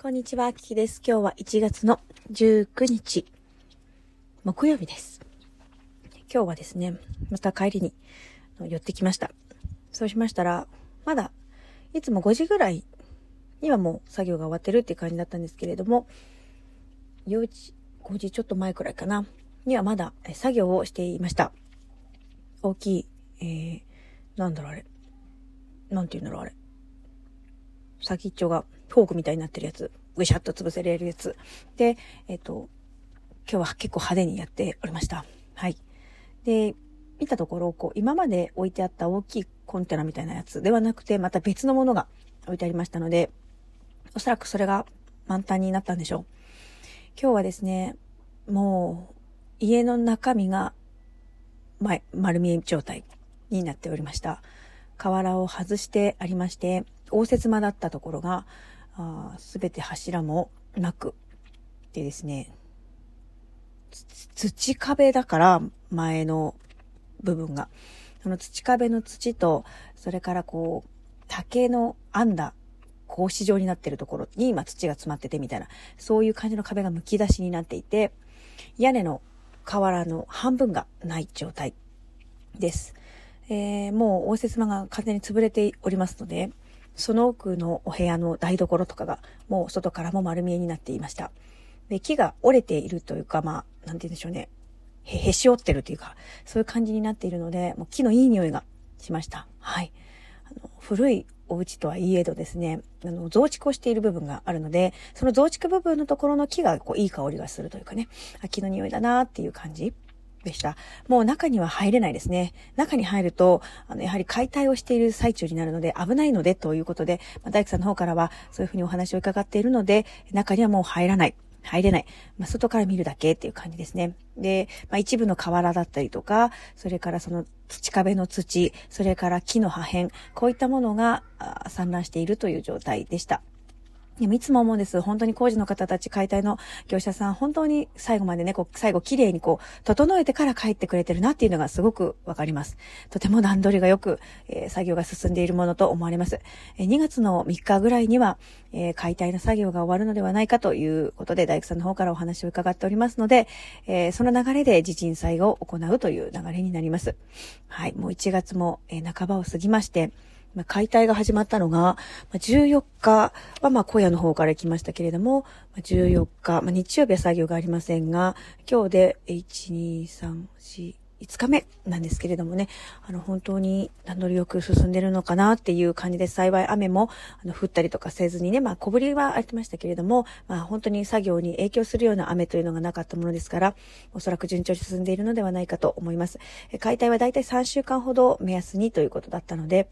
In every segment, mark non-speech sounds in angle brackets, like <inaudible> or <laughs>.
こんにちは、キキです。今日は1月の19日、木曜日です。今日はですね、また帰りに寄ってきました。そうしましたら、まだ、いつも5時ぐらいにはもう作業が終わってるって感じだったんですけれども、4時、5時ちょっと前くらいかな、にはまだ作業をしていました。大きい、えー、なんだろうあれ。なんて言うんだろうあれ。先っちょがフォークみたいになってるやつ。ぐしゃっと潰せれるやつ。で、えっ、と、今日は結構派手にやっておりました。はい。で、見たところ、こう、今まで置いてあった大きいコンテナみたいなやつではなくて、また別のものが置いてありましたので、おそらくそれが満タンになったんでしょう。今日はですね、もう、家の中身が、ま、丸見え状態になっておりました。瓦を外してありまして、応接間だったところが、すべて柱もなく、でですね、土壁だから、前の部分が。その土壁の土と、それからこう、竹の編んだ格子状になってるところに今土が詰まっててみたいな、そういう感じの壁が剥き出しになっていて、屋根の瓦の半分がない状態です。えー、もう応接間が完全に潰れておりますので、その奥のお部屋の台所とかがもう外からも丸見えになっていました。で、木が折れているというか、まあ、なんて言うんでしょうね。へ、へし折ってるというか、そういう感じになっているので、もう木のいい匂いがしました。はい。あの古いお家とはいえどですね、あの、増築をしている部分があるので、その増築部分のところの木がこういい香りがするというかね、あ木の匂いだなっていう感じ。でした。もう中には入れないですね。中に入ると、あの、やはり解体をしている最中になるので危ないのでということで、まあ、大工さんの方からはそういうふうにお話を伺っているので、中にはもう入らない。入れない。まあ、外から見るだけっていう感じですね。で、まあ、一部の瓦だったりとか、それからその土壁の土、それから木の破片、こういったものが散乱しているという状態でした。でもいつも思うんです。本当に工事の方たち、解体の業者さん、本当に最後までね、こう、最後綺麗にこう、整えてから帰ってくれてるなっていうのがすごくわかります。とても段取りがよく、えー、作業が進んでいるものと思われます。えー、2月の3日ぐらいには、えー、解体の作業が終わるのではないかということで、大工さんの方からお話を伺っておりますので、えその流れで地鎮祭を行うという流れになります。はい、もう1月も、え半ばを過ぎまして、まあ、解体が始まったのが、まあ、14日はまあ小屋の方から行きましたけれども、まあ、14日、まあ、日曜日は作業がありませんが、今日で1、2、3、4、5日目なんですけれどもね、あの本当に段取りよく進んでるのかなっていう感じで幸い雨もあの降ったりとかせずにね、まあ小降りはありましたけれども、まあ本当に作業に影響するような雨というのがなかったものですから、おそらく順調に進んでいるのではないかと思います。解体はだいたい3週間ほど目安にということだったので、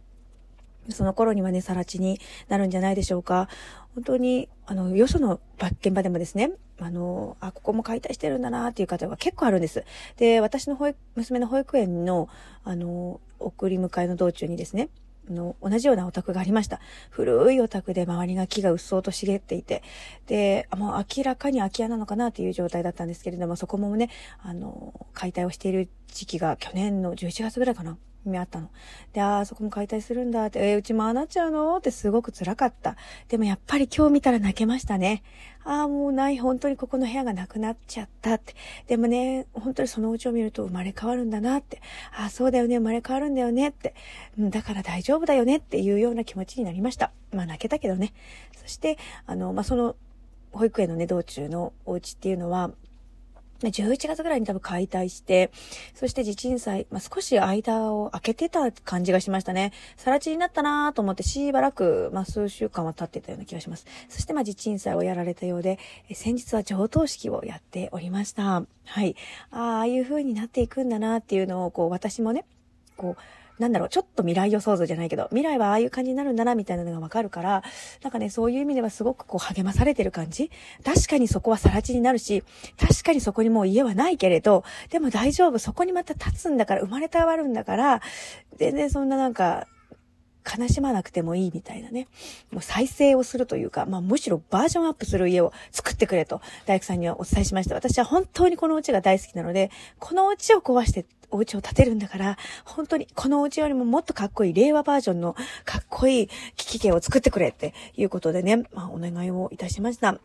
その頃にはね、さら地になるんじゃないでしょうか。本当に、あの、よその現場でもですね、あの、あ、ここも解体してるんだなっていう方が結構あるんです。で、私の保育、娘の保育園の、あの、送り迎えの道中にですね、あの、同じようなお宅がありました。古いお宅で周りが木がうっそうと茂っていて、で、もう明らかに空き家なのかなっていう状態だったんですけれども、そこもね、あの、解体をしている時期が去年の11月ぐらいかな。にあったの。で、ああ、そこも解体するんだって、えー、うちもああなっちゃうの？ってすごく辛かった。でもやっぱり今日見たら泣けましたね。ああ、もうない、本当にここの部屋がなくなっちゃったって。でもね、本当にそのうちを見ると生まれ変わるんだなって。ああ、そうだよね、生まれ変わるんだよねって。うん、だから大丈夫だよねっていうような気持ちになりました。まあ泣けたけどね。そして、あの、まあその、保育園のね、道中のお家っていうのは、11月ぐらいに多分解体して、そして地鎮祭、まあ、少し間を空けてた感じがしましたね。さら地になったなと思ってしばらく、まあ、数週間は経ってたような気がします。そしてまあ地鎮祭をやられたようで、先日は上等式をやっておりました。はい。ああ、ああいう風になっていくんだなっていうのを、こう私もね、こう、なんだろう、ちょっと未来予想図じゃないけど、未来はああいう感じになるんだな、みたいなのがわかるから、なんかね、そういう意味ではすごくこう励まされてる感じ。確かにそこは更地になるし、確かにそこにもう家はないけれど、でも大丈夫、そこにまた立つんだから、生まれ変わるんだから、全然そんななんか、悲しまなくてもいいみたいなね。もう再生をするというか、まあむしろバージョンアップする家を作ってくれと、大工さんにはお伝えしました。私は本当にこのお家が大好きなので、このお家を壊してお家を建てるんだから、本当にこのお家よりももっとかっこいい令和バージョンのかっこいい危機器を作ってくれっていうことでね、まあお願いをいたしました。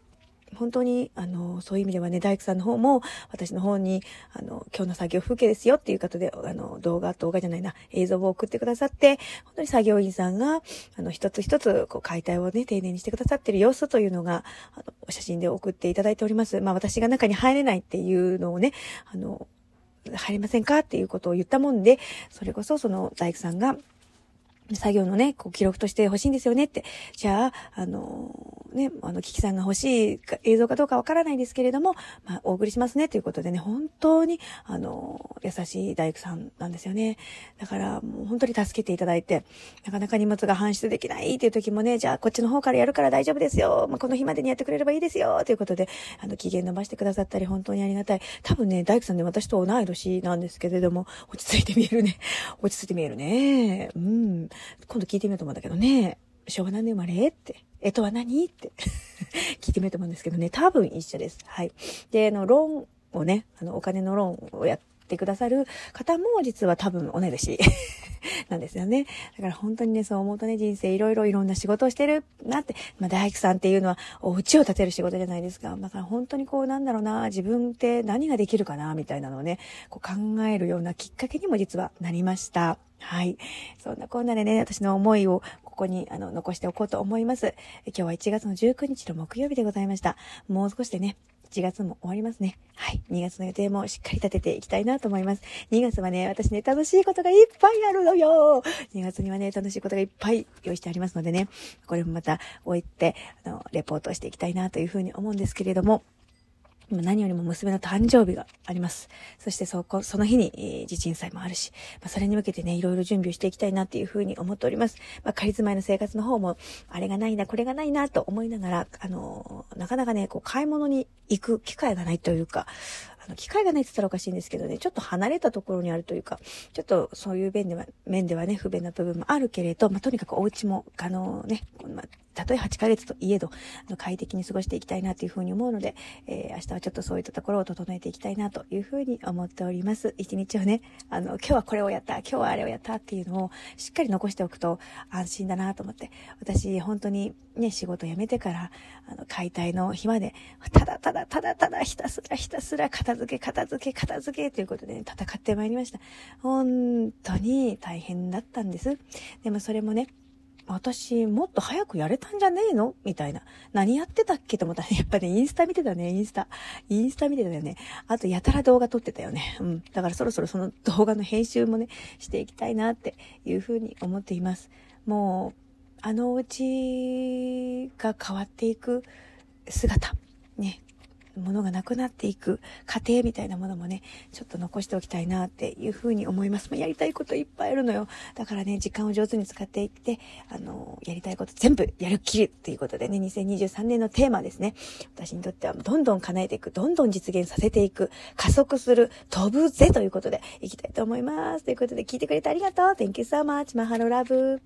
本当に、あの、そういう意味ではね、大工さんの方も、私の方に、あの、今日の作業風景ですよっていう方で、あの、動画、動画じゃないな、映像を送ってくださって、本当に作業員さんが、あの、一つ一つ、こう、解体をね、丁寧にしてくださってる様子というのが、あの、写真で送っていただいております。まあ、私が中に入れないっていうのをね、あの、入りませんかっていうことを言ったもんで、それこそその大工さんが、作業のね、こう記録として欲しいんですよねって。じゃあ、あのね、あの、キキさんが欲しい映像かどうかわからないんですけれども、まあ、お送りしますねということでね、本当に、あの優しい大工さんなんですよね。だから、もう本当に助けていただいて、なかなか荷物が搬出できないっていう時もね、じゃあ、こっちの方からやるから大丈夫ですよ。まあ、この日までにやってくれればいいですよ。ということで、あの、期限伸ばしてくださったり、本当にありがたい。多分ね、大工さんね、私と同い年なんですけれども、落ち着いて見えるね。落ち着いて見えるね。うん。今度聞いてみようと思うんだけどね。昭和何年生まれって。えとは何って <laughs> 聞いてみようと思うんですけどね。多分一緒です。はい。で、あの、ローンをね、あの、お金のローンをやってくださる方も実は多分同い年 <laughs> なんですよね。だから本当にね、そう思うとね、人生いろいろいろんな仕事をしてるなって、まあ大工さんっていうのはお家を建てる仕事じゃないですか。だから本当にこうなんだろうな、自分って何ができるかな、みたいなのをね、こう考えるようなきっかけにも実はなりました。はい。そんなこんなでね、私の思いをここにあの残しておこうと思います。今日は1月の19日の木曜日でございました。もう少しでね、1月も終わりますね。はい。2月の予定もしっかり立てていきたいなと思います。2月はね、私ね、楽しいことがいっぱいあるのよ !2 月にはね、楽しいことがいっぱい用意してありますのでね、これもまた置いて、あの、レポートしていきたいなというふうに思うんですけれども、何よりも娘の誕生日があります。そしてそこ、その日に、えー、地震祭もあるし、まあ、それに向けてね、いろいろ準備をしていきたいなっていうふうに思っております。まあ、仮住まいの生活の方も、あれがないな、これがないな、と思いながら、あのー、なかなかね、こう、買い物に行く機会がないというか、あの、機会がないって言ったらおかしいんですけどね、ちょっと離れたところにあるというか、ちょっとそういう面では、面ではね、不便な部分もあるけれど、まあ、とにかくお家も、あのね、まあ、たとえ8ヶ月といえど、あの、快適に過ごしていきたいなというふうに思うので、えー、明日はちょっとそういったところを整えていきたいなというふうに思っております。一日をね、あの、今日はこれをやった、今日はあれをやったっていうのをしっかり残しておくと安心だなと思って、私、本当にね、仕事辞めてから、あの、解体の日まで、ただただただただひたすらひたすら片付け、片付け、片付けということで、ね、戦ってまいりました。本当に大変だったんです。でもそれもね、私、もっと早くやれたんじゃねえの？みたいな。何やってたっけと思ったら、<laughs> やっぱ、ね、インスタ見てたね、インスタ。インスタ見てたよね。あと、やたら動画撮ってたよね。うん。だからそろそろその動画の編集もね、していきたいなっていうふうに思っています。もう、あのうちが変わっていく姿。ね。ものがなくなっていく過程みたいなものもね、ちょっと残しておきたいなっていうふうに思います。まあ、やりたいこといっぱいあるのよ。だからね、時間を上手に使っていって、あの、やりたいこと全部やるっきるっていうことでね、2023年のテーマですね。私にとってはどんどん叶えていく、どんどん実現させていく、加速する、飛ぶぜということでいきたいと思います。ということで聞いてくれてありがとう。Thank you so much. マハロラブ。